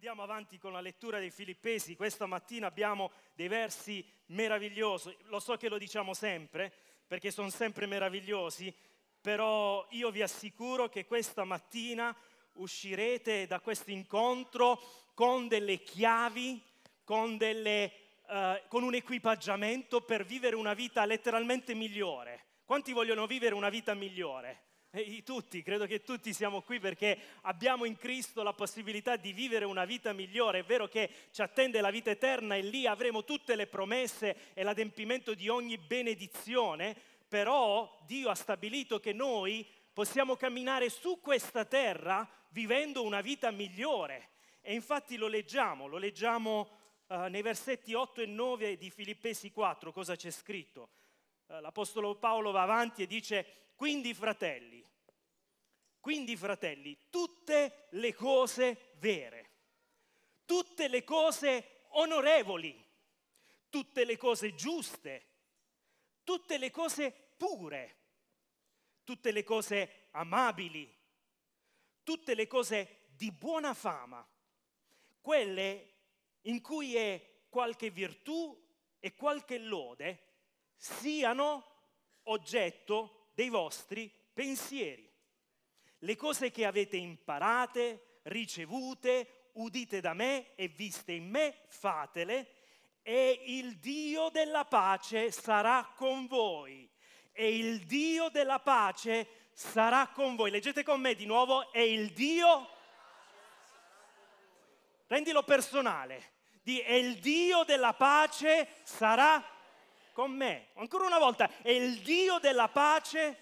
andiamo avanti con la lettura dei Filippesi, questa mattina abbiamo dei versi meravigliosi. Lo so che lo diciamo sempre, perché sono sempre meravigliosi, però io vi assicuro che questa mattina uscirete da questo incontro con delle chiavi, con, delle, uh, con un equipaggiamento per vivere una vita letteralmente migliore. Quanti vogliono vivere una vita migliore? Tutti, credo che tutti siamo qui perché abbiamo in Cristo la possibilità di vivere una vita migliore. È vero che ci attende la vita eterna e lì avremo tutte le promesse e l'adempimento di ogni benedizione, però Dio ha stabilito che noi possiamo camminare su questa terra vivendo una vita migliore. E infatti lo leggiamo, lo leggiamo uh, nei versetti 8 e 9 di Filippesi 4, cosa c'è scritto. Uh, L'Apostolo Paolo va avanti e dice, quindi fratelli, quindi fratelli, tutte le cose vere, tutte le cose onorevoli, tutte le cose giuste, tutte le cose pure, tutte le cose amabili, tutte le cose di buona fama, quelle in cui è qualche virtù e qualche lode, siano oggetto dei vostri pensieri. Le cose che avete imparate, ricevute, udite da me e viste in me, fatele e il Dio della pace sarà con voi. E il Dio della pace sarà con voi. Leggete con me di nuovo, e il Dio... Rendilo personale. Di, e il Dio della pace sarà con me. Ancora una volta, è il Dio della pace.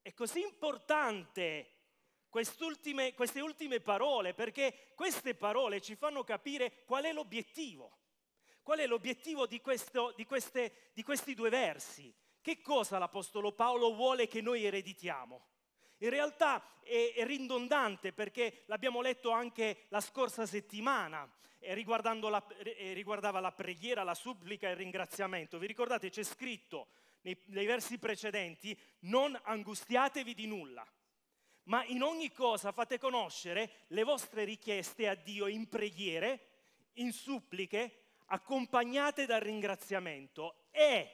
È così importante queste ultime parole perché queste parole ci fanno capire qual è l'obiettivo. Qual è l'obiettivo di, questo, di, queste, di questi due versi? Che cosa l'Apostolo Paolo vuole che noi ereditiamo? In realtà è, ridondante perché l'abbiamo letto anche la scorsa settimana e la, e riguardava la preghiera, la supplica e il ringraziamento. Vi ricordate c'è scritto nei, nei versi precedenti non angustiatevi di nulla, ma in ogni cosa fate conoscere le vostre richieste a Dio in preghiere, in suppliche, accompagnate dal ringraziamento e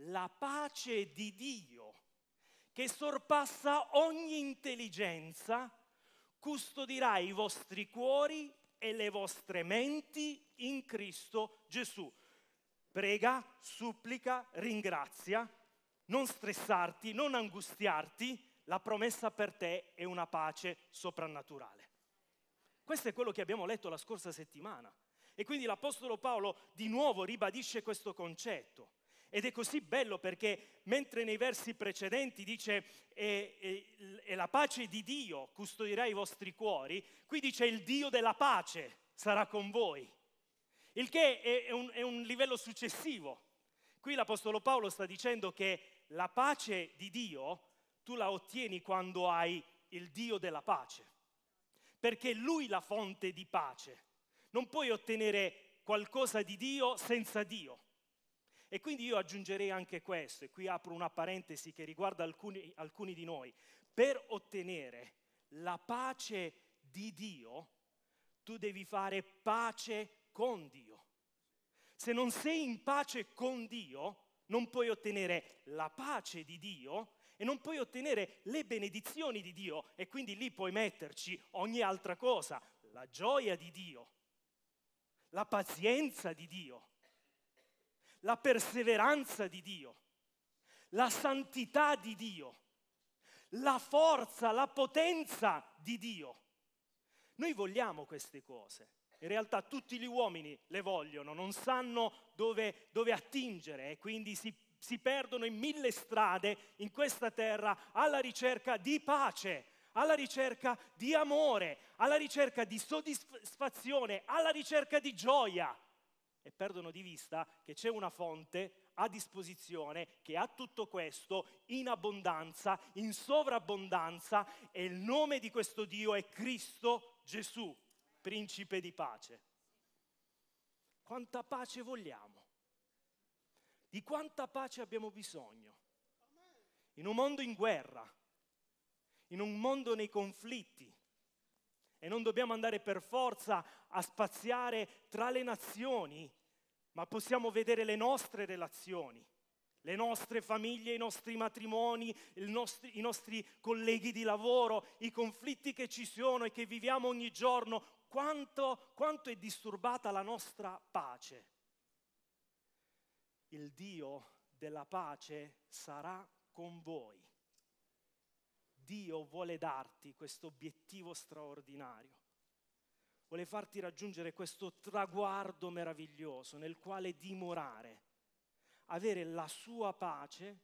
la pace di Dio che sorpassa ogni intelligenza, custodirà i vostri cuori e le vostre menti in Cristo Gesù. Prega, supplica, ringrazia, non stressarti, non angustiarti, la promessa per te è una pace soprannaturale. Questo è quello che abbiamo letto la scorsa settimana. E quindi l'Apostolo Paolo di nuovo ribadisce questo concetto. Ed è così bello perché mentre nei versi precedenti dice e, e, e la pace di Dio custodirà i vostri cuori, qui dice il Dio della pace sarà con voi. Il che è, è, un, è un livello successivo. Qui l'Apostolo Paolo sta dicendo che la pace di Dio tu la ottieni quando hai il Dio della pace, perché Lui è la fonte di pace. Non puoi ottenere qualcosa di Dio senza Dio. E quindi io aggiungerei anche questo, e qui apro una parentesi che riguarda alcuni, alcuni di noi. Per ottenere la pace di Dio, tu devi fare pace con Dio. Se non sei in pace con Dio, non puoi ottenere la pace di Dio e non puoi ottenere le benedizioni di Dio e quindi lì puoi metterci ogni altra cosa, la gioia di Dio, la pazienza di Dio, la perseveranza di Dio, la santità di Dio, la forza, la potenza di Dio. Noi vogliamo queste cose. In realtà tutti gli uomini le vogliono, non sanno dove, dove attingere e quindi si, si perdono in mille strade in questa terra alla ricerca di pace, alla ricerca di amore, alla ricerca di soddisfazione, alla ricerca di gioia e perdono di vista che c'è una fonte a disposizione che ha tutto questo in abbondanza, in sovrabbondanza e il nome di questo Dio è Cristo Gesù, principe di pace. Quanta pace vogliamo? Di quanta pace abbiamo bisogno? In un mondo in guerra, in un mondo nei conflitti, E non dobbiamo andare per forza a spaziare tra le nazioni, ma possiamo vedere le nostre relazioni, le nostre famiglie, i nostri matrimoni, nostri, i nostri colleghi di lavoro, i conflitti che ci sono e che viviamo ogni giorno, quanto, quanto è disturbata la nostra pace. Il Dio della pace sarà con voi. Dio vuole darti questo obiettivo straordinario. Vuole farti raggiungere questo traguardo meraviglioso nel quale dimorare, avere la sua pace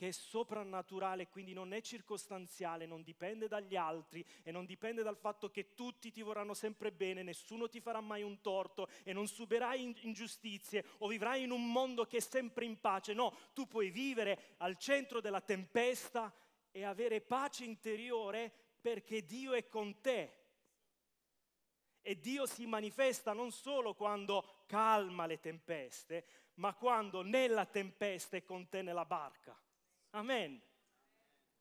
che è soprannaturale, quindi non è circostanziale, non dipende dagli altri e non dipende dal fatto che tutti ti vorranno sempre bene, nessuno ti farà mai un torto e non subirai ingiustizie o vivrai in un mondo che è sempre in pace. No, tu puoi vivere al centro della tempesta e avere pace interiore perché Dio è con te. E Dio si manifesta non solo quando calma le tempeste, ma quando nella tempesta è con te nella barca. Amen.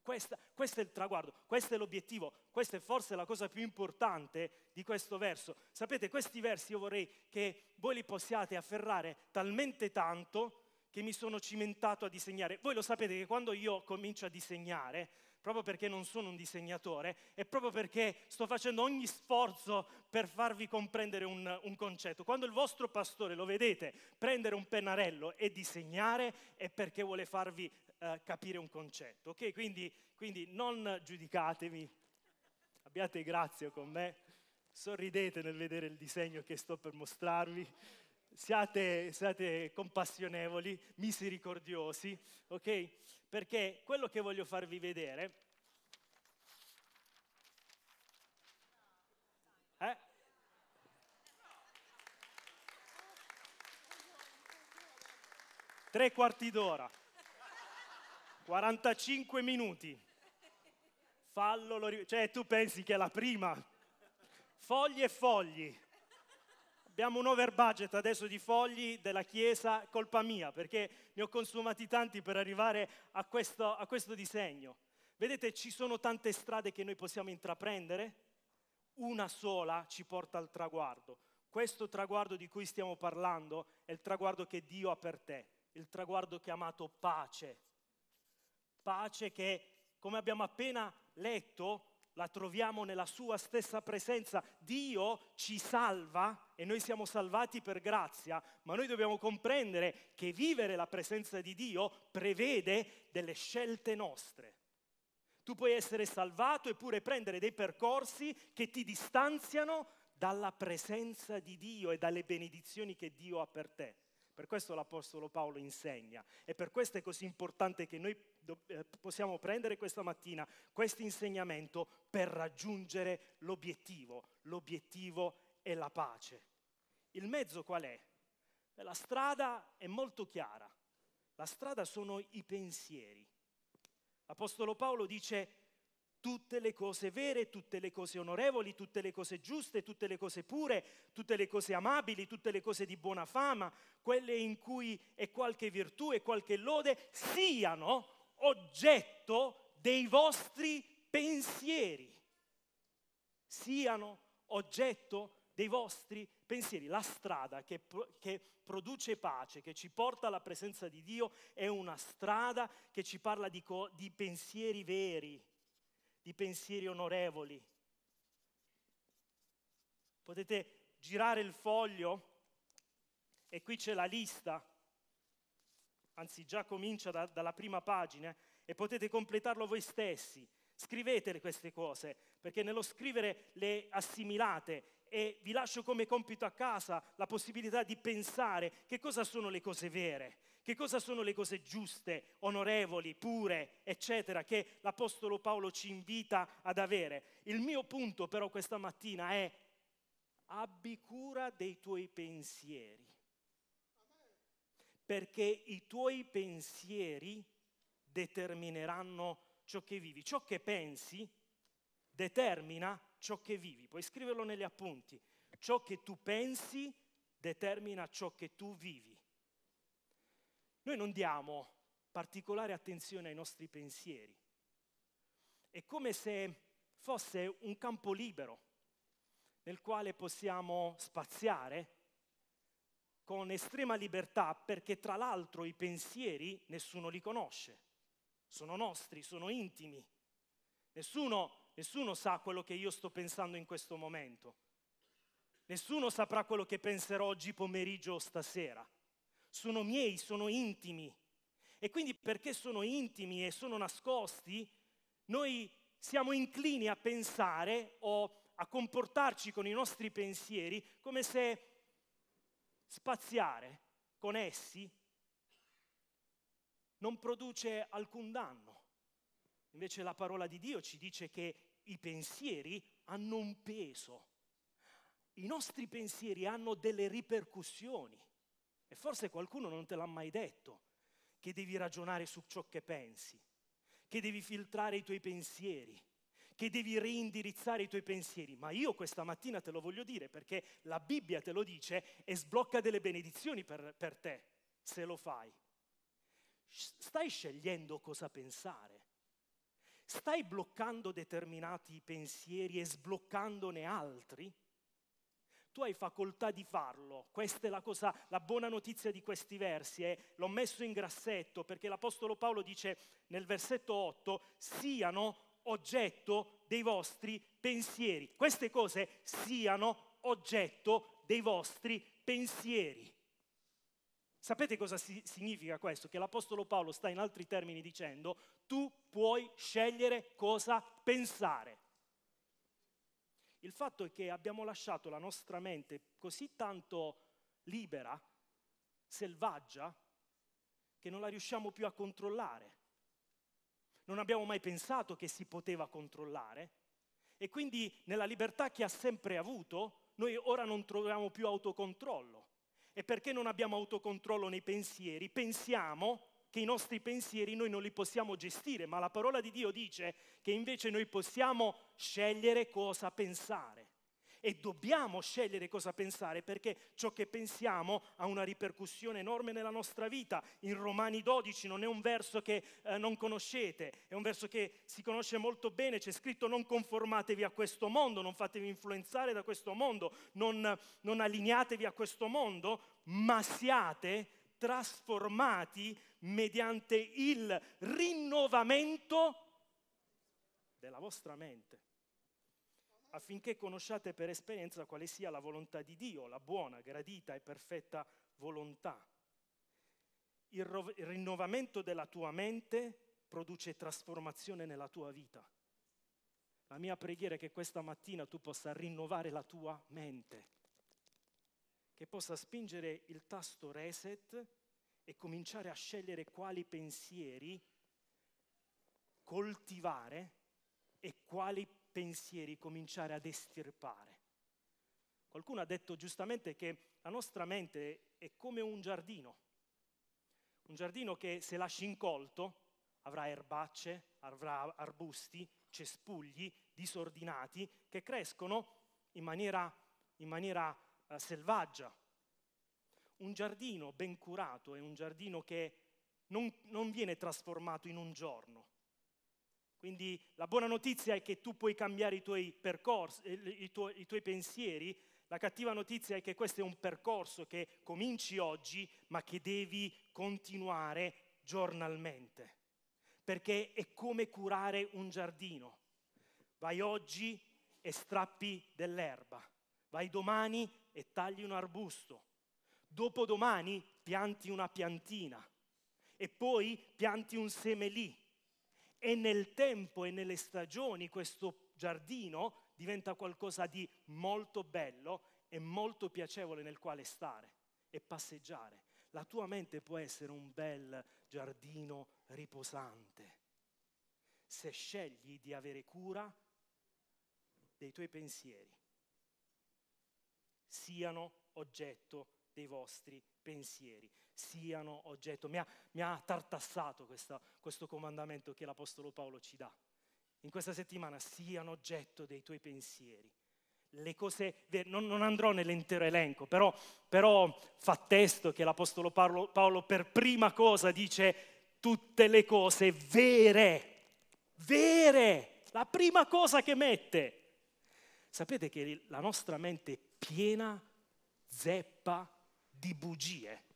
Questa, questo è il traguardo, questo è l'obiettivo, questa è forse la cosa più importante di questo verso. Sapete, questi versi io vorrei che voi li possiate afferrare talmente tanto che mi sono cimentato a disegnare. Voi lo sapete che quando io comincio a disegnare, proprio perché non sono un disegnatore, è proprio perché sto facendo ogni sforzo per farvi comprendere un, un, concetto. Quando il vostro pastore lo vedete prendere un pennarello e disegnare, è perché vuole farvi eh, capire un concetto. Ok? Quindi, quindi non giudicatemi, abbiate grazia con me, sorridete nel vedere il disegno che sto per mostrarvi siate, siate compassionevoli, misericordiosi, ok? Perché quello che voglio farvi vedere eh? Tre quarti d'ora, 45 minuti. Fallo, cioè tu pensi che è la prima? Fogli e fogli. Abbiamo un over budget adesso di fogli della Chiesa, colpa mia, perché ne ho consumati tanti per arrivare a questo, a questo disegno. Vedete, ci sono tante strade che noi possiamo intraprendere, una sola ci porta al traguardo. Questo traguardo di cui stiamo parlando è il traguardo che Dio ha per te, il traguardo chiamato pace. Pace che, come abbiamo appena letto, la troviamo nella sua stessa presenza. Dio ci salva e noi siamo salvati per grazia, ma noi dobbiamo comprendere che vivere la presenza di Dio prevede delle scelte nostre. Tu puoi essere salvato eppure prendere dei percorsi che ti distanziano dalla presenza di Dio e dalle benedizioni che Dio ha per te. Per questo l'Apostolo Paolo insegna e per questo è così importante che noi eh, possiamo prendere questa mattina questo insegnamento per raggiungere l'obiettivo. L'obiettivo è la pace. Il mezzo qual è? La strada è molto chiara. La strada sono i pensieri. L'Apostolo Paolo dice tutte le cose vere, tutte le cose onorevoli, tutte le cose giuste, tutte le cose pure, tutte le cose amabili, tutte le cose di buona fama, quelle in cui è qualche virtù e qualche lode, siano oggetto dei vostri pensieri. Siano oggetto dei vostri pensieri. La strada che, che, produce pace, che ci porta alla presenza di Dio, è una strada che ci parla di, co- di pensieri veri, di pensieri onorevoli. Potete girare il foglio e qui c'è la lista, anzi già comincia da, dalla prima pagina e potete completarlo voi stessi. Scrivete queste cose, perché nello scrivere le assimilate e vi lascio come compito a casa la possibilità di pensare che cosa sono le cose vere, che cosa sono le cose giuste, onorevoli, pure, eccetera, che l'Apostolo Paolo ci invita ad avere. Il mio punto però questa mattina è abbi cura dei tuoi pensieri, perché i tuoi pensieri determineranno ciò che vivi. Ciò che pensi determina ciò che vivi. Puoi scriverlo negli appunti. Ciò che tu pensi determina ciò che tu vivi. Noi non diamo particolare attenzione ai nostri pensieri. È come se fosse un campo libero. nel quale possiamo spaziare con estrema libertà perché tra l'altro i pensieri nessuno li conosce, sono nostri, sono intimi. Nessuno, nessuno sa quello che io sto pensando in questo momento. Nessuno saprà quello che penserò oggi pomeriggio o stasera. Sono miei, sono intimi. E quindi perché sono intimi e sono nascosti, noi siamo inclini a pensare o a comportarci con i nostri pensieri come se spaziare con essi non produce alcun danno. Invece la parola di Dio ci dice che i pensieri hanno un peso. I nostri pensieri hanno delle ripercussioni. E forse qualcuno non te l'ha mai detto, che devi ragionare su ciò che pensi, che devi filtrare i tuoi pensieri, che devi reindirizzare i tuoi pensieri. Ma io questa mattina te lo voglio dire perché la Bibbia te lo dice e sblocca delle benedizioni per, per te, se lo fai. Stai scegliendo cosa pensare. Stai bloccando determinati pensieri e sbloccandone altri? Tu hai facoltà di farlo. Questa è la cosa, la buona notizia di questi versi. Eh? L'ho messo in grassetto perché l'Apostolo Paolo dice nel versetto 8, siano oggetto dei vostri pensieri. Queste cose siano oggetto dei vostri pensieri. Sapete cosa si- significa questo? Che l'Apostolo Paolo sta in altri termini dicendo tu puoi scegliere cosa pensare. Il fatto è che abbiamo lasciato la nostra mente così tanto libera, selvaggia, che non la riusciamo più a controllare non abbiamo mai pensato che si poteva controllare e quindi nella libertà che ha sempre avuto noi ora non troviamo più autocontrollo. E perché non abbiamo autocontrollo nei pensieri? Pensiamo che i nostri pensieri noi non li possiamo gestire, ma la parola di Dio dice che invece noi possiamo scegliere cosa pensare e dobbiamo scegliere cosa pensare perché ciò che pensiamo ha una ripercussione enorme nella nostra vita. In Romani 12 non è un verso che eh, non conoscete, è un verso che si conosce molto bene, c'è scritto non conformatevi a questo mondo, non fatevi influenzare da questo mondo, non, non allineatevi a questo mondo, ma siate trasformati mediante il rinnovamento della vostra mente affinché conosciate per esperienza quale sia la volontà di Dio, la buona, gradita e perfetta volontà. Il, ro- il rinnovamento della tua mente produce trasformazione nella tua vita. La mia preghiera è che questa mattina tu possa rinnovare la tua mente, che possa spingere il tasto reset e cominciare a scegliere quali pensieri coltivare e quali pensieri cominciare ad estirpare. Qualcuno ha detto giustamente che la nostra mente è come un giardino, un giardino che se lasci incolto avrà erbacce, avrà arbusti, cespugli disordinati che crescono in maniera, in maniera uh, selvaggia. Un giardino ben curato è un giardino che non, non viene trasformato in un giorno, quindi la buona notizia è che tu puoi cambiare i tuoi percorsi, eh, i tuoi, i tuoi pensieri. La cattiva notizia è che questo è un percorso che cominci oggi, ma che devi continuare giornalmente. Perché è come curare un giardino. Vai oggi e strappi dell'erba. Vai domani e tagli un arbusto. Dopodomani pianti una piantina. E poi pianti un seme lì e nel tempo e nelle stagioni questo giardino diventa qualcosa di molto bello e molto piacevole nel quale stare e passeggiare. La tua mente può essere un bel giardino riposante se scegli di avere cura dei tuoi pensieri, siano oggetto dei vostri pensieri siano oggetto. Mi ha, mi ha tartassato questa, questo comandamento che l'Apostolo Paolo ci dà. In questa settimana siano oggetto dei tuoi pensieri. Le cose, non, non andrò nell'intero elenco, però, però, fa testo che l'Apostolo Paolo, Paolo per prima cosa dice tutte le cose vere, vere, la prima cosa che mette. Sapete che la nostra mente è piena, zeppa di bugie.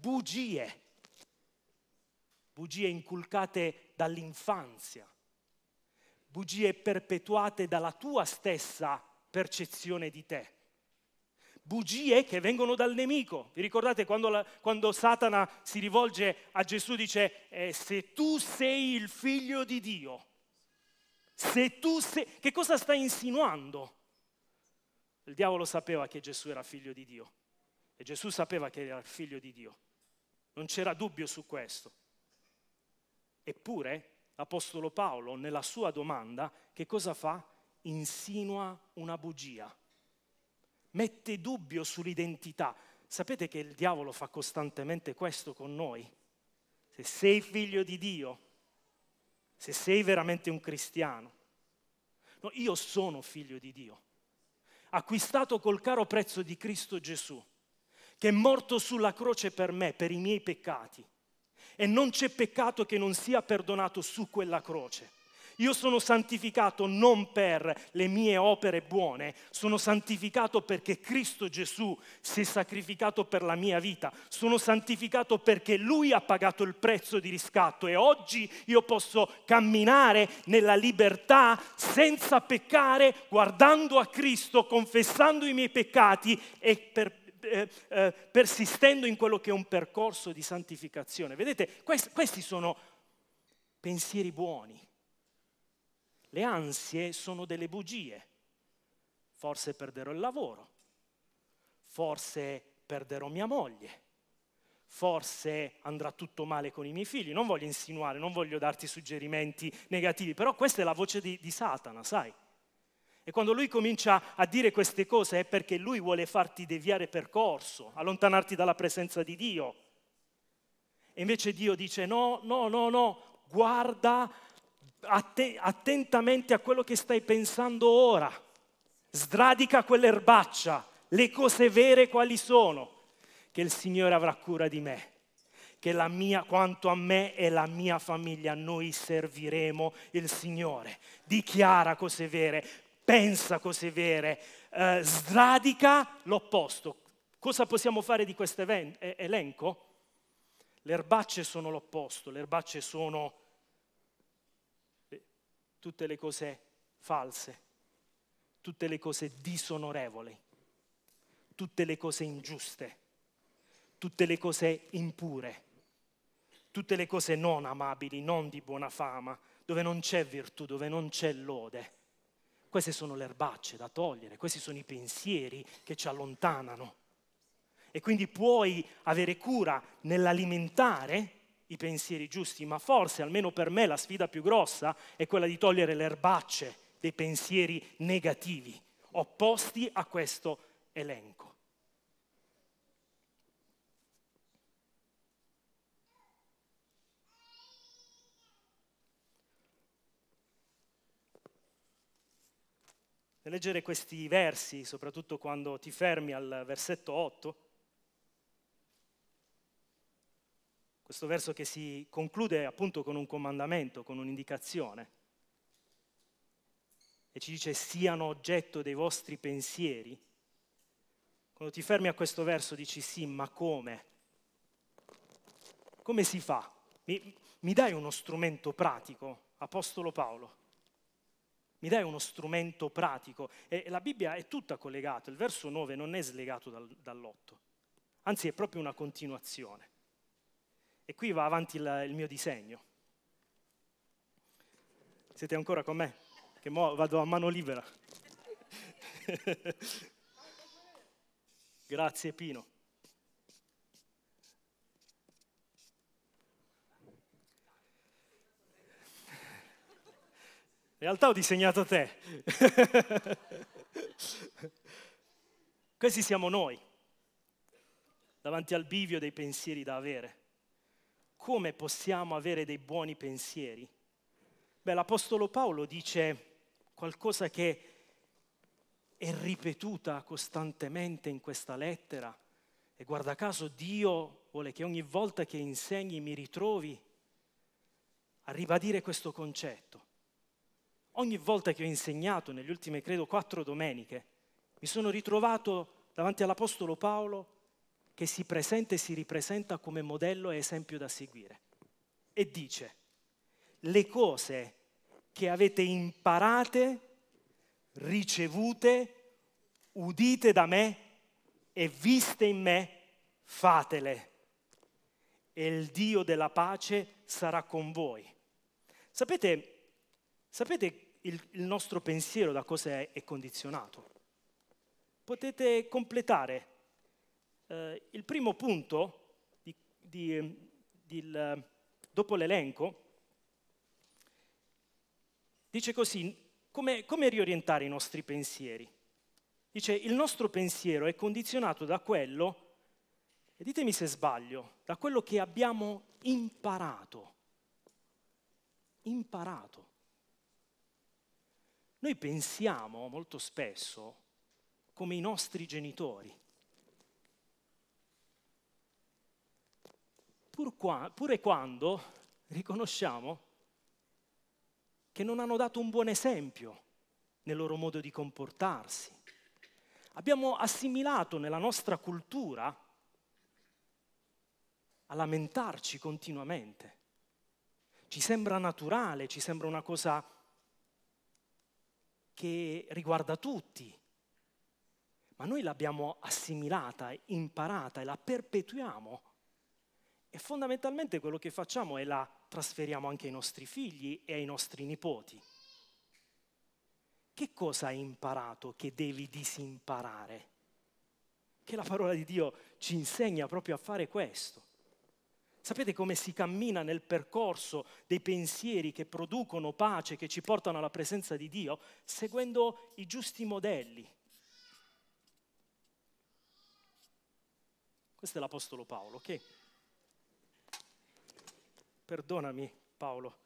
Bugie. Bugie inculcate dall'infanzia. Bugie perpetuate dalla tua stessa percezione di te bugie che vengono dal nemico. Vi ricordate quando, la, quando Satana si rivolge a Gesù dice eh, se tu sei il figlio di Dio, se tu sei... Che cosa sta insinuando? Il diavolo sapeva che Gesù era figlio di Dio e Gesù sapeva che era figlio di Dio. Non c'era dubbio su questo. Eppure l'Apostolo Paolo nella sua domanda che cosa fa? Insinua una bugia mette dubbio sull'identità. Sapete che il diavolo fa costantemente questo con noi? Se sei figlio di Dio, se sei veramente un cristiano. No, io sono figlio di Dio, acquistato col caro prezzo di Cristo Gesù, che è morto sulla croce per me, per i miei peccati. E non c'è peccato che non sia perdonato su quella croce. Io sono santificato non per le mie opere buone, sono santificato perché Cristo Gesù si è sacrificato per la mia vita, sono santificato perché Lui ha pagato il prezzo di riscatto e oggi io posso camminare nella libertà senza peccare, guardando a Cristo, confessando i miei peccati e per, eh, eh, persistendo in quello che è un percorso di santificazione. Vedete, questi, questi sono pensieri buoni. Le ansie sono delle bugie. Forse perderò il lavoro, forse perderò mia moglie, forse andrà tutto male con i miei figli. Non voglio insinuare, non voglio darti suggerimenti negativi, però questa è la voce di, di Satana, sai? E quando lui comincia a dire queste cose è perché lui vuole farti deviare percorso, allontanarti dalla presenza di Dio. E invece Dio dice no, no, no, no, guarda attentamente a quello che stai pensando ora. Sradica quell'erbaccia, le cose vere quali sono, che il Signore avrà cura di me, che la mia, quanto a me e la mia famiglia, noi serviremo il Signore. Dichiara cose vere, pensa cose vere, eh, sradica l'opposto. Cosa possiamo fare di questo elenco? Le erbacce sono l'opposto, le erbacce sono tutte le cose false, tutte le cose disonorevoli, tutte le cose ingiuste, tutte le cose impure, tutte le cose non amabili, non di buona fama, dove non c'è virtù, dove non c'è lode. Queste sono le erbacce da togliere, questi sono i pensieri che ci allontanano. E quindi puoi avere cura nell'alimentare i pensieri giusti, ma forse, almeno per me, la sfida più grossa è quella di togliere le erbacce dei pensieri negativi, opposti a questo elenco. Nel leggere questi versi, soprattutto quando ti fermi al versetto 8, questo verso che si conclude appunto con un comandamento, con un'indicazione. E ci dice siano oggetto dei vostri pensieri. Quando ti fermi a questo verso dici sì, ma come? Come si fa? Mi, mi dai uno strumento pratico, Apostolo Paolo? Mi dai uno strumento pratico? E la Bibbia è tutta collegata, il verso 9 non è slegato dal, dall'8, anzi è proprio una continuazione. E qui va avanti il, il mio disegno. Siete ancora con me? Che mo vado a mano libera. Grazie Pino. In realtà ho disegnato te. Questi siamo noi, davanti al bivio dei pensieri da avere come possiamo avere dei buoni pensieri? Beh, l'Apostolo Paolo dice qualcosa che è ripetuta costantemente in questa lettera e guarda caso Dio vuole che ogni volta che insegni mi ritrovi a ribadire questo concetto. Ogni volta che ho insegnato nelle ultime, credo, quattro domeniche, mi sono ritrovato davanti all'Apostolo Paolo che si presenta e si ripresenta come modello e esempio da seguire. E dice, le cose che avete imparate, ricevute, udite da me e viste in me, fatele. E il Dio della pace sarà con voi. Sapete, sapete il, il nostro pensiero da cosa è, è condizionato? Potete completare eh, il primo punto di, di, di, dopo l'elenco. Dice così, come, come riorientare i nostri pensieri? Dice, il nostro pensiero è condizionato da quello, e ditemi se sbaglio, da quello che abbiamo imparato. Imparato. Noi pensiamo molto spesso come i nostri genitori. Pur qua, pure quando riconosciamo che non hanno dato un buon esempio nel loro modo di comportarsi. Abbiamo assimilato nella nostra cultura a lamentarci continuamente. Ci sembra naturale, ci sembra una cosa che riguarda tutti, ma noi l'abbiamo assimilata, imparata e la perpetuiamo. E fondamentalmente quello che facciamo è la trasferiamo anche ai nostri figli e ai nostri nipoti. Che cosa hai imparato che devi disimparare? Che la parola di Dio ci insegna proprio a fare questo. Sapete come si cammina nel percorso dei pensieri che producono pace, che ci portano alla presenza di Dio? Seguendo i giusti modelli. Questo è l'Apostolo Paolo, ok? Perdonami Paolo.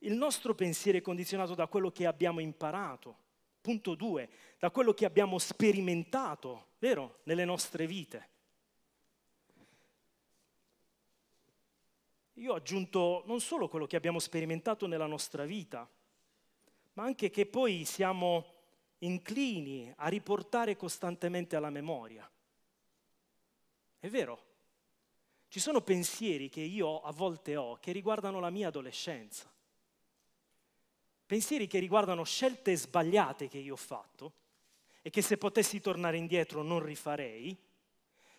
Il nostro pensiero è condizionato da quello che abbiamo imparato. Punto due, da quello che abbiamo sperimentato, vero? Nelle nostre vite. Io ho aggiunto non solo quello che abbiamo sperimentato nella nostra vita, ma anche che poi siamo inclini a riportare costantemente alla memoria. È vero, ci sono pensieri che io a volte ho che riguardano la mia adolescenza. Pensieri che riguardano scelte sbagliate che io ho fatto e che se potessi tornare indietro non rifarei,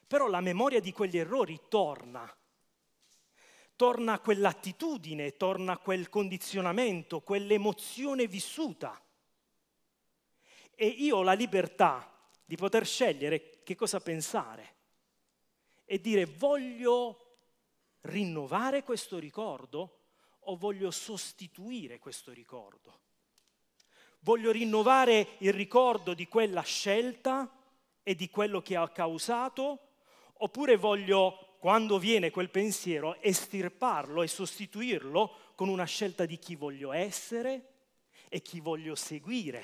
però la memoria di quegli errori torna. Torna quell'attitudine, torna quel condizionamento, quell'emozione vissuta. E io ho la libertà di poter scegliere che cosa pensare e dire voglio rinnovare questo ricordo o voglio sostituire questo ricordo. Voglio rinnovare il ricordo di quella scelta e di quello che ha causato oppure voglio, quando viene quel pensiero, estirparlo e sostituirlo con una scelta di chi voglio essere e chi voglio seguire.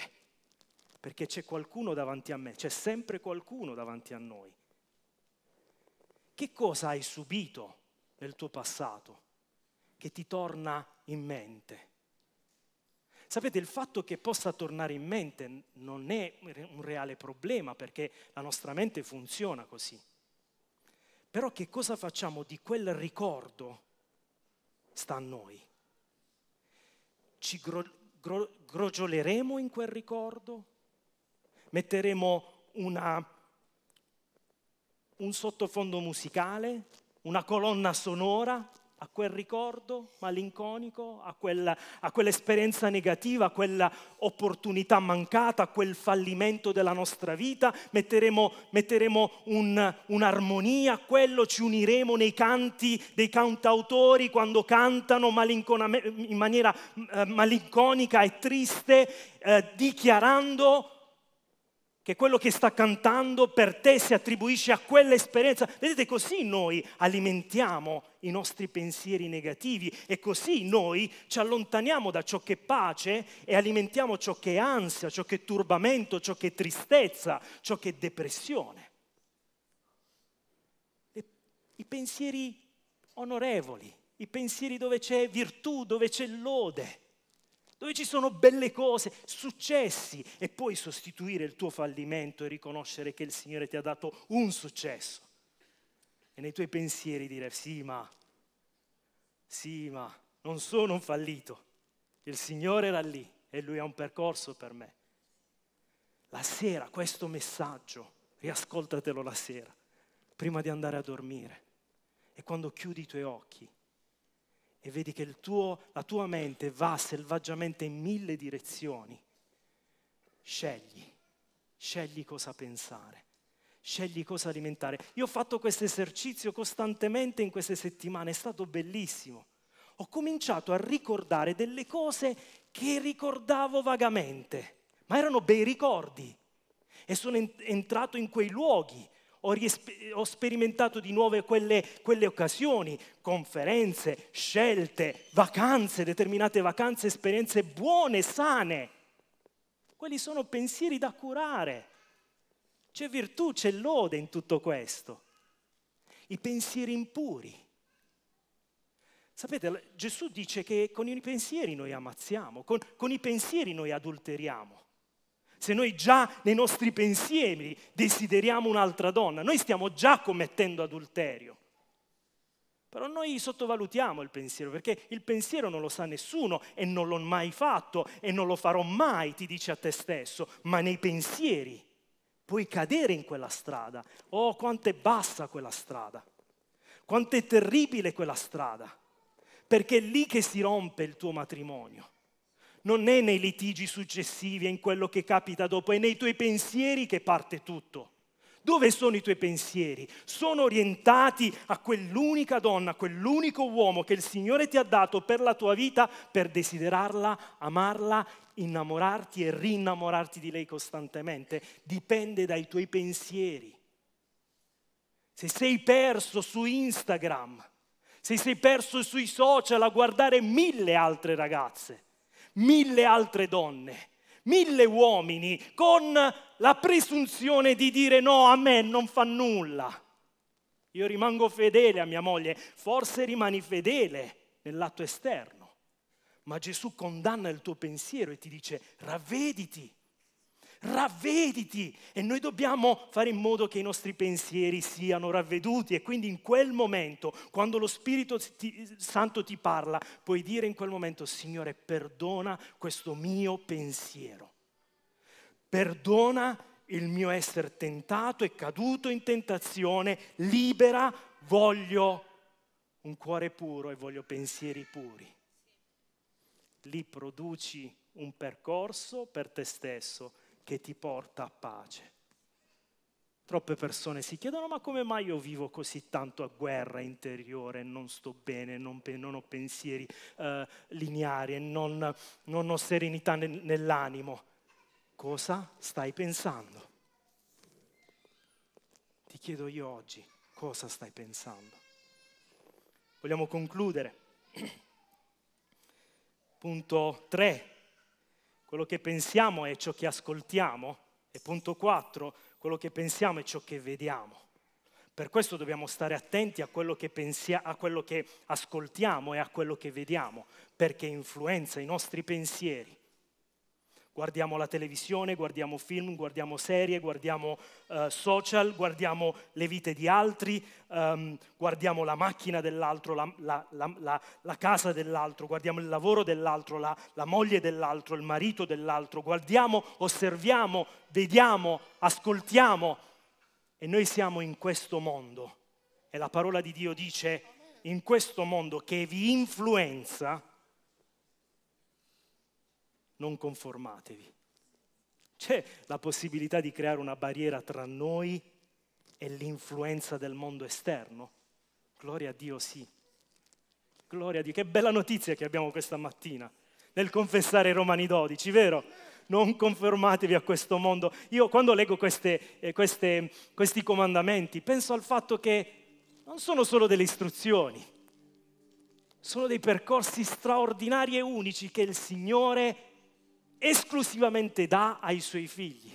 Perché c'è qualcuno davanti a me, c'è sempre qualcuno davanti a noi che cosa hai subito nel tuo passato che ti torna in mente? Sapete, il fatto che possa tornare in mente non è un reale problema perché la nostra mente funziona così. Però che cosa facciamo di quel ricordo sta a noi. Ci gro- gro- grogioleremo in quel ricordo? Metteremo una un sottofondo musicale, una colonna sonora a quel ricordo malinconico, a, quella, a quell'esperienza negativa, a quella opportunità mancata, a quel fallimento della nostra vita, metteremo, metteremo un, un'armonia a quello, ci uniremo nei canti dei cantautori quando cantano in maniera eh, malinconica e triste, eh, dichiarando che quello che sta cantando per te si attribuisce a quell'esperienza. Vedete, così noi alimentiamo i nostri pensieri negativi e così noi ci allontaniamo da ciò che è pace e alimentiamo ciò che è ansia, ciò che è turbamento, ciò che è tristezza, ciò che è depressione. I pensieri onorevoli, i pensieri dove c'è virtù, dove c'è lode, dove ci sono belle cose, successi, e poi sostituire il tuo fallimento e riconoscere che il Signore ti ha dato un successo. E nei tuoi pensieri dire sì, ma, sì, ma non sono un fallito, il Signore era lì e Lui ha un percorso per me. La sera questo messaggio, riascoltatelo la sera, prima di andare a dormire. E quando chiudi i tuoi occhi e vedi che tuo, la tua mente va selvaggiamente in mille direzioni, scegli, scegli cosa pensare, scegli cosa alimentare. Io ho fatto questo esercizio costantemente in queste settimane, è stato bellissimo. Ho cominciato a ricordare delle cose che ricordavo vagamente ma erano bei ricordi. E sono entrato in quei luoghi, ho, riespe- ho sperimentato di nuovo quelle, quelle occasioni, conferenze, scelte, vacanze, determinate vacanze, esperienze buone, sane. Quelli sono pensieri da curare. C'è virtù, c'è lode in tutto questo. I pensieri impuri. Sapete, Gesù dice che con i pensieri noi ammazziamo, con, con i pensieri noi adulteriamo se noi già nei nostri pensieri desideriamo un'altra donna, noi stiamo già commettendo adulterio. Però noi sottovalutiamo il pensiero, perché il pensiero non lo sa nessuno e non l'ho mai fatto e non lo farò mai, ti dice a te stesso, ma nei pensieri puoi cadere in quella strada. Oh, quanto è bassa quella strada, quanto è terribile quella strada, perché è lì che si rompe il tuo matrimonio non è nei litigi successivi, è in quello che capita dopo, è nei tuoi pensieri che parte tutto. Dove sono i tuoi pensieri? Sono orientati a quell'unica donna, a quell'unico uomo che il Signore ti ha dato per la tua vita, per desiderarla, amarla, innamorarti e rinnamorarti di lei costantemente. Dipende dai tuoi pensieri. Se sei perso su Instagram, se sei perso sui social a guardare mille altre ragazze, mille altre donne, mille uomini con la presunzione di dire no, a me non fa nulla. Io rimango fedele a mia moglie, forse rimani fedele nell'atto esterno, ma Gesù condanna il tuo pensiero e ti dice ravvediti ravvediti. E noi dobbiamo fare in modo che i nostri pensieri siano ravveduti. E quindi in quel momento, quando lo Spirito Santo ti parla, puoi dire in quel momento, Signore, perdona questo mio pensiero, perdona il mio essere tentato e caduto in tentazione, libera, voglio un cuore puro e voglio pensieri puri. Lì produci un percorso per te stesso che ti porta a pace. Troppe persone si chiedono ma come mai io vivo così tanto a guerra interiore, non sto bene, non, non ho pensieri eh, lineari non, non ho serenità nel, nell'animo. Cosa stai pensando? Ti chiedo io oggi, cosa stai pensando? Vogliamo concludere. Punto 3 quello che pensiamo è ciò che ascoltiamo e punto 4, quello che pensiamo è ciò che vediamo. Per questo dobbiamo stare attenti a quello pensia, a quello che ascoltiamo e a quello che vediamo, perché influenza i nostri pensieri Guardiamo la televisione, guardiamo film, guardiamo serie, guardiamo uh, social, guardiamo le vite di altri, um, guardiamo la macchina dell'altro, la, la, la, la, casa dell'altro, guardiamo il lavoro dell'altro, la moglie dell'altro, il marito dell'altro, guardiamo, osserviamo, vediamo, ascoltiamo e noi siamo in questo mondo. E la parola di Dio dice, in questo mondo che vi influenza, non conformatevi. C'è la possibilità di creare una barriera tra noi e l'influenza del mondo esterno? Gloria a Dio sì. Gloria a Dio, che bella notizia che abbiamo questa mattina nel confessare Romani 12, vero? Non conformatevi a questo mondo. Io quando leggo queste, eh, queste, questi comandamenti penso al fatto che non sono solo delle istruzioni, sono dei percorsi straordinari e unici che il Signore esclusivamente dà ai suoi figli.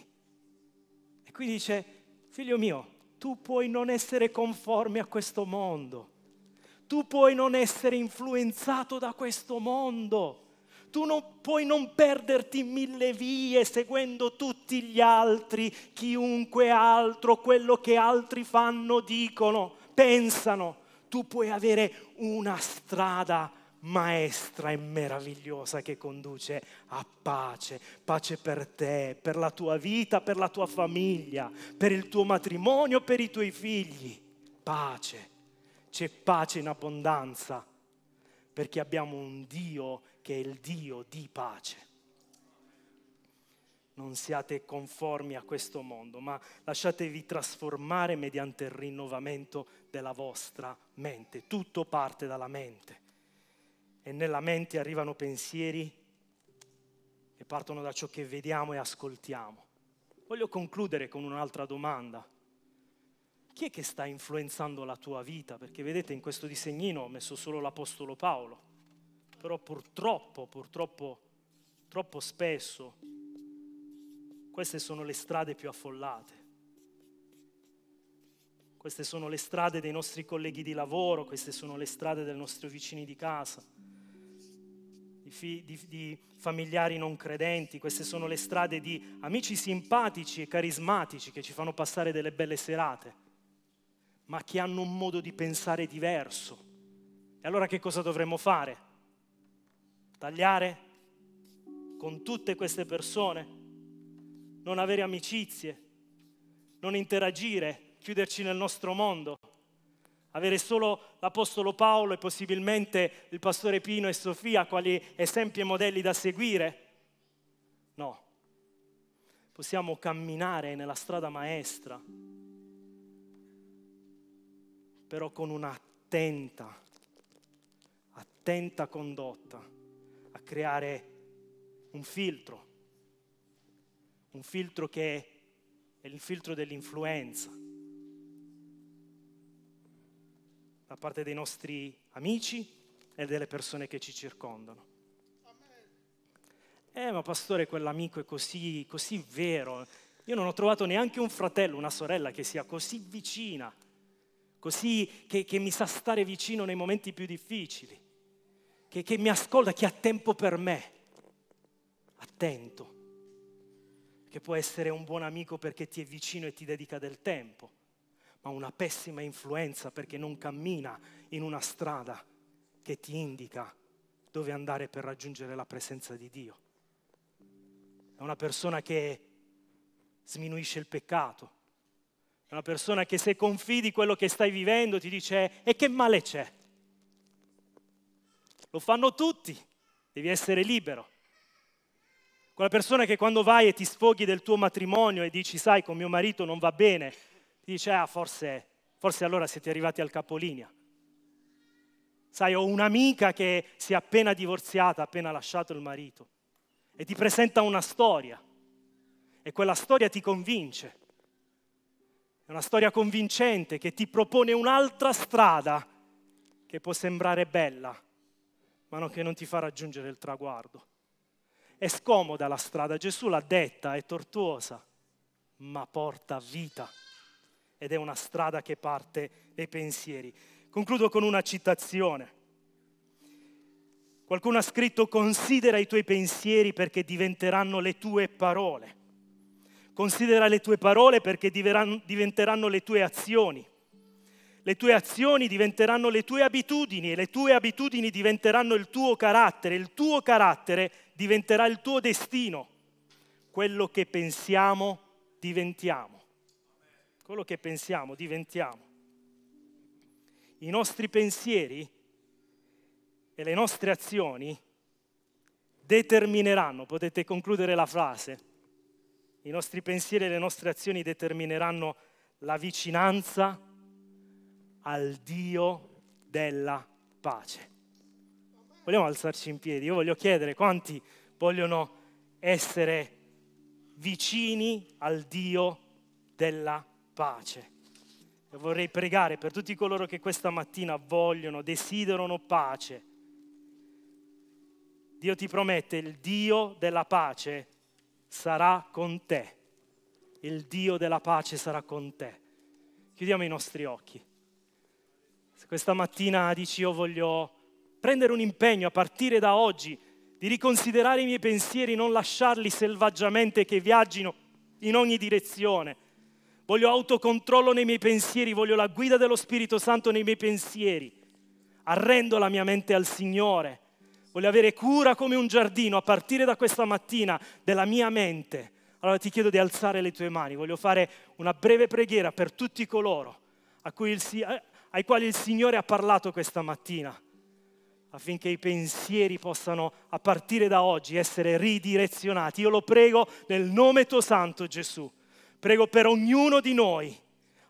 E qui dice, figlio mio, tu puoi non essere conforme a questo mondo, Tu puoi non essere influenzato da questo mondo. Tu non puoi non perderti mille vie seguendo tutti gli altri, chiunque altro, quello che altri fanno, dicono, pensano. Tu puoi avere una strada maestra e meravigliosa che conduce a pace, pace per te, per la tua vita, per la tua famiglia, per il tuo matrimonio, per i tuoi figli. Pace, c'è pace in abbondanza, perché abbiamo un Dio che è il Dio di pace. Non siate conformi a questo mondo, ma lasciatevi trasformare mediante il rinnovamento della vostra mente. Tutto parte dalla mente e nella mente arrivano pensieri che partono da ciò che vediamo e ascoltiamo. Voglio concludere con un'altra domanda. Chi è che sta influenzando la tua vita? Perché vedete in questo disegnino ho messo solo l'Apostolo Paolo, però purtroppo, purtroppo, troppo spesso queste sono le strade più affollate. Queste sono le strade dei nostri colleghi di lavoro, queste sono le strade dei nostri vicini di casa fi, di, di familiari non credenti, queste sono le strade di amici simpatici e carismatici che ci fanno passare delle belle serate, ma che hanno un modo di pensare diverso. E allora che cosa dovremmo fare? Tagliare con tutte queste persone? Non avere amicizie? Non interagire? Chiuderci nel nostro mondo? Avere solo l'Apostolo Paolo e possibilmente il pastore Pino e Sofia quali esempi e modelli da seguire. No, possiamo camminare nella strada maestra, però con un'attenta, attenta condotta a creare un filtro, un filtro che è il filtro dell'influenza da parte dei nostri amici e delle persone che ci circondano. Eh, ma pastore, quell'amico è così, così vero. Io non ho trovato neanche un fratello, una sorella che sia così vicina, così che, che mi sa stare vicino nei momenti più difficili, che, che mi ascolta, che ha tempo per me. Attento, che può essere un buon amico perché ti è vicino e ti dedica del tempo ma una pessima influenza perché non cammina in una strada che ti indica dove andare per raggiungere la presenza di Dio. È una persona che sminuisce il peccato, è una persona che se confidi quello che stai vivendo ti dice e che male c'è? Lo fanno tutti, devi essere libero. Quella persona che quando vai e ti sfoghi del tuo matrimonio e dici sai con mio marito non va bene, dice, ah, forse, forse allora siete arrivati al capolinea. Sai, ho un'amica che si è appena divorziata, appena lasciato il marito, e ti presenta una storia, e quella storia ti convince. È una storia convincente che ti propone un'altra strada che può sembrare bella, ma che non ti fa raggiungere il traguardo. È scomoda la strada, Gesù l'ha detta, è tortuosa, ma porta vita ed è una strada che parte dai pensieri. Concludo con una citazione. Qualcuno ha scritto considera i tuoi pensieri perché diventeranno le tue parole. Considera le tue parole perché diventeranno le tue azioni. Le tue azioni diventeranno le tue abitudini e le tue abitudini diventeranno il tuo carattere. Il tuo carattere diventerà il tuo destino. Quello che pensiamo diventiamo quello che pensiamo, diventiamo. I nostri pensieri e le nostre azioni determineranno, potete concludere la frase, i nostri pensieri e le nostre azioni determineranno la vicinanza al Dio della pace. Vogliamo alzarci in piedi? Io voglio chiedere quanti vogliono essere vicini al Dio della pace pace. E vorrei pregare per tutti coloro che questa mattina vogliono, desiderano pace. Dio ti promette, il Dio della pace sarà con te. Il Dio della pace sarà con te. Chiudiamo i nostri occhi. Se questa mattina dici io voglio prendere un impegno a partire da oggi di riconsiderare i miei pensieri, non lasciarli selvaggiamente che viaggino in ogni direzione. Voglio autocontrollo nei miei pensieri, voglio la guida dello Spirito Santo nei miei pensieri. Arrendo la mia mente al Signore. Voglio avere cura come un giardino a partire da questa mattina della mia mente. Allora ti chiedo di alzare le tue mani. Voglio fare una breve preghiera per tutti coloro il, eh, ai quali il Signore ha parlato questa mattina affinché i pensieri possano a partire da oggi essere ridirezionati. Io lo prego nel nome tuo santo Gesù. Prego per ognuno di noi.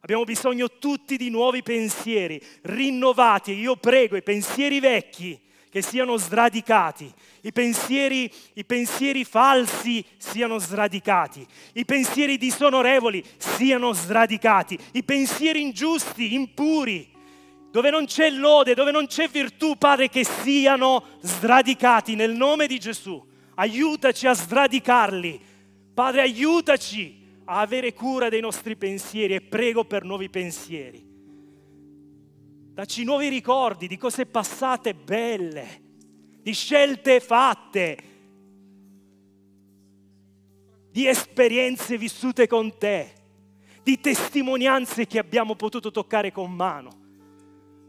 Abbiamo bisogno tutti di nuovi pensieri, rinnovati. Io prego i pensieri vecchi che siano sradicati, i pensieri, i pensieri falsi siano sradicati, i pensieri disonorevoli siano sradicati, i pensieri ingiusti, impuri, dove non c'è lode, dove non c'è virtù, Padre, che siano sradicati nel nome di Gesù. Aiutaci a sradicarli. Padre, aiutaci a avere cura dei nostri pensieri e prego per nuovi pensieri. Dacci nuovi ricordi di cose passate belle, di scelte fatte, di esperienze vissute con te, di testimonianze che abbiamo potuto toccare con mano.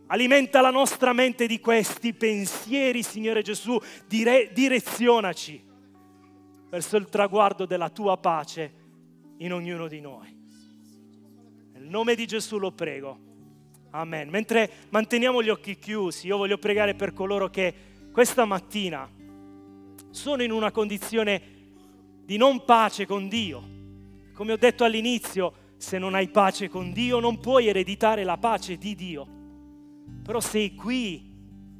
Alimenta la nostra mente di questi pensieri, Signore Gesù, dire, direzionaci verso il traguardo della tua pace in ognuno di noi. Nel nome di Gesù lo prego. Amen. Mentre manteniamo gli occhi chiusi, io voglio pregare per coloro che questa mattina sono in una condizione di non pace con Dio. Come ho detto all'inizio, se non hai pace con Dio non puoi ereditare la pace di Dio però sei qui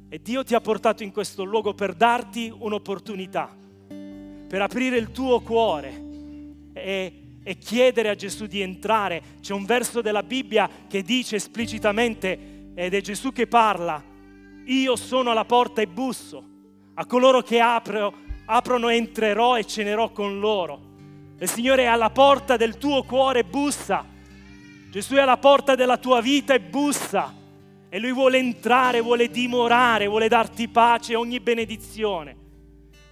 e Dio ti ha portato in questo luogo per darti un'opportunità, per aprire il tuo cuore e, e chiedere a Gesù di entrare. C'è un verso della Bibbia che dice esplicitamente, ed è Gesù che parla, io sono alla porta e busso, a coloro che apro, aprono entrerò e cenerò con loro. Il Signore è alla porta del tuo cuore e bussa. Gesù è alla porta della tua vita e bussa. E Lui vuole entrare, vuole dimorare, vuole darti pace ogni benedizione.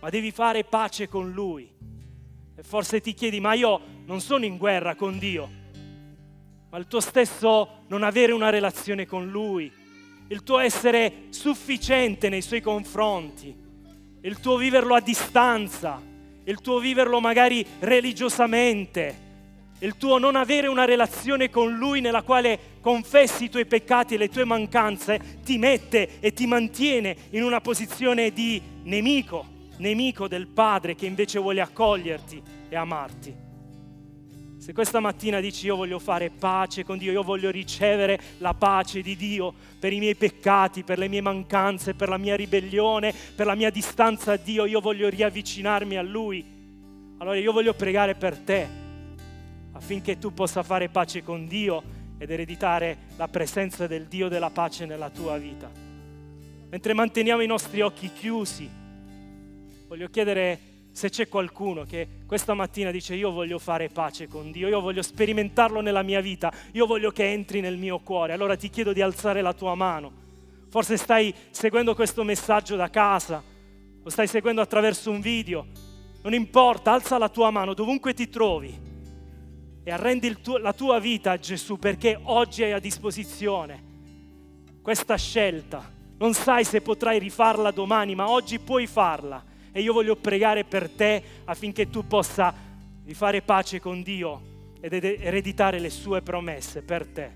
Ma devi fare pace con Lui. E forse ti chiedi, ma io non sono in guerra con Dio. Ma il tuo stesso non avere una relazione con Lui, il tuo essere sufficiente nei Suoi confronti, il tuo viverlo a distanza, il tuo viverlo magari religiosamente, il tuo non avere una relazione con Lui nella quale confessi i tuoi peccati e le tue mancanze, ti mette e ti mantiene in una posizione di nemico, nemico del Padre che invece vuole accoglierti e amarti. Se questa mattina dici io voglio fare pace con Dio, io voglio ricevere la pace di Dio per i miei peccati, per le mie mancanze, per la mia ribellione, per la mia distanza a Dio, io voglio riavvicinarmi a Lui. Allora io voglio pregare per te affinché tu possa fare pace con Dio ed ereditare la presenza del Dio della pace nella tua vita. Mentre manteniamo i nostri occhi chiusi, voglio chiedere se c'è qualcuno che questa mattina dice io voglio fare pace con Dio, io voglio sperimentarlo nella mia vita, io voglio che entri nel mio cuore, allora ti chiedo di alzare la tua mano. Forse stai seguendo questo messaggio da casa, lo stai seguendo attraverso un video, non importa, alza la tua mano dovunque ti trovi e arrendi tuo, la tua vita a Gesù perché oggi hai a disposizione questa scelta. Non sai se potrai rifarla domani, ma oggi puoi farla. E io voglio pregare per te affinché tu possa rifare pace con Dio ed ereditare le sue promesse per te.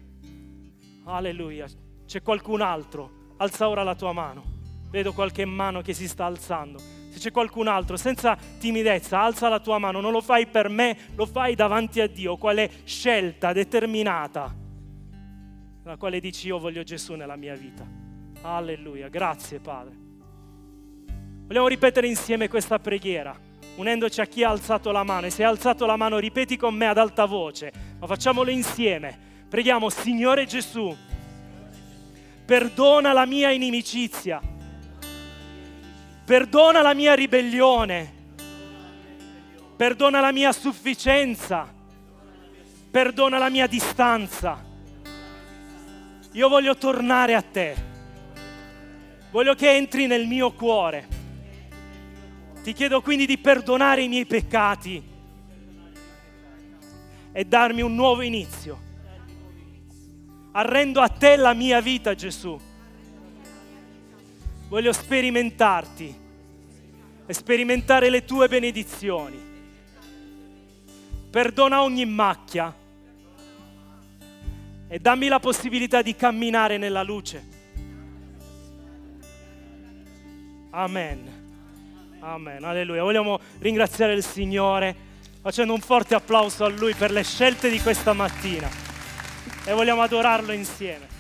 Alleluia. C'è qualcun altro? Alza ora la tua mano. Vedo qualche mano che si sta alzando se c'è qualcun altro, senza timidezza, alza la tua mano, non lo fai per me, lo fai davanti a Dio, quale scelta determinata, la quale dici io voglio Gesù nella mia vita. Alleluia, grazie Padre. Vogliamo ripetere insieme questa preghiera, unendoci a chi ha alzato la mano. E se hai alzato la mano, ripeti con me ad alta voce, ma facciamolo insieme. Preghiamo, Signore Gesù, perdona la mia inimicizia Perdona la mia ribellione. Perdona la mia sufficienza. Perdona la mia distanza. Io voglio tornare a te. Voglio che entri nel mio cuore. Ti chiedo quindi di perdonare i miei peccati e darmi un nuovo inizio. Arrendo a te la mia vita, Gesù. Voglio sperimentarti e sperimentare le tue benedizioni. Perdona ogni macchia e dammi la possibilità di camminare nella luce. Amen. Amen. Alleluia. Vogliamo ringraziare il Signore facendo un forte applauso a Lui per le scelte di questa mattina e vogliamo adorarlo insieme.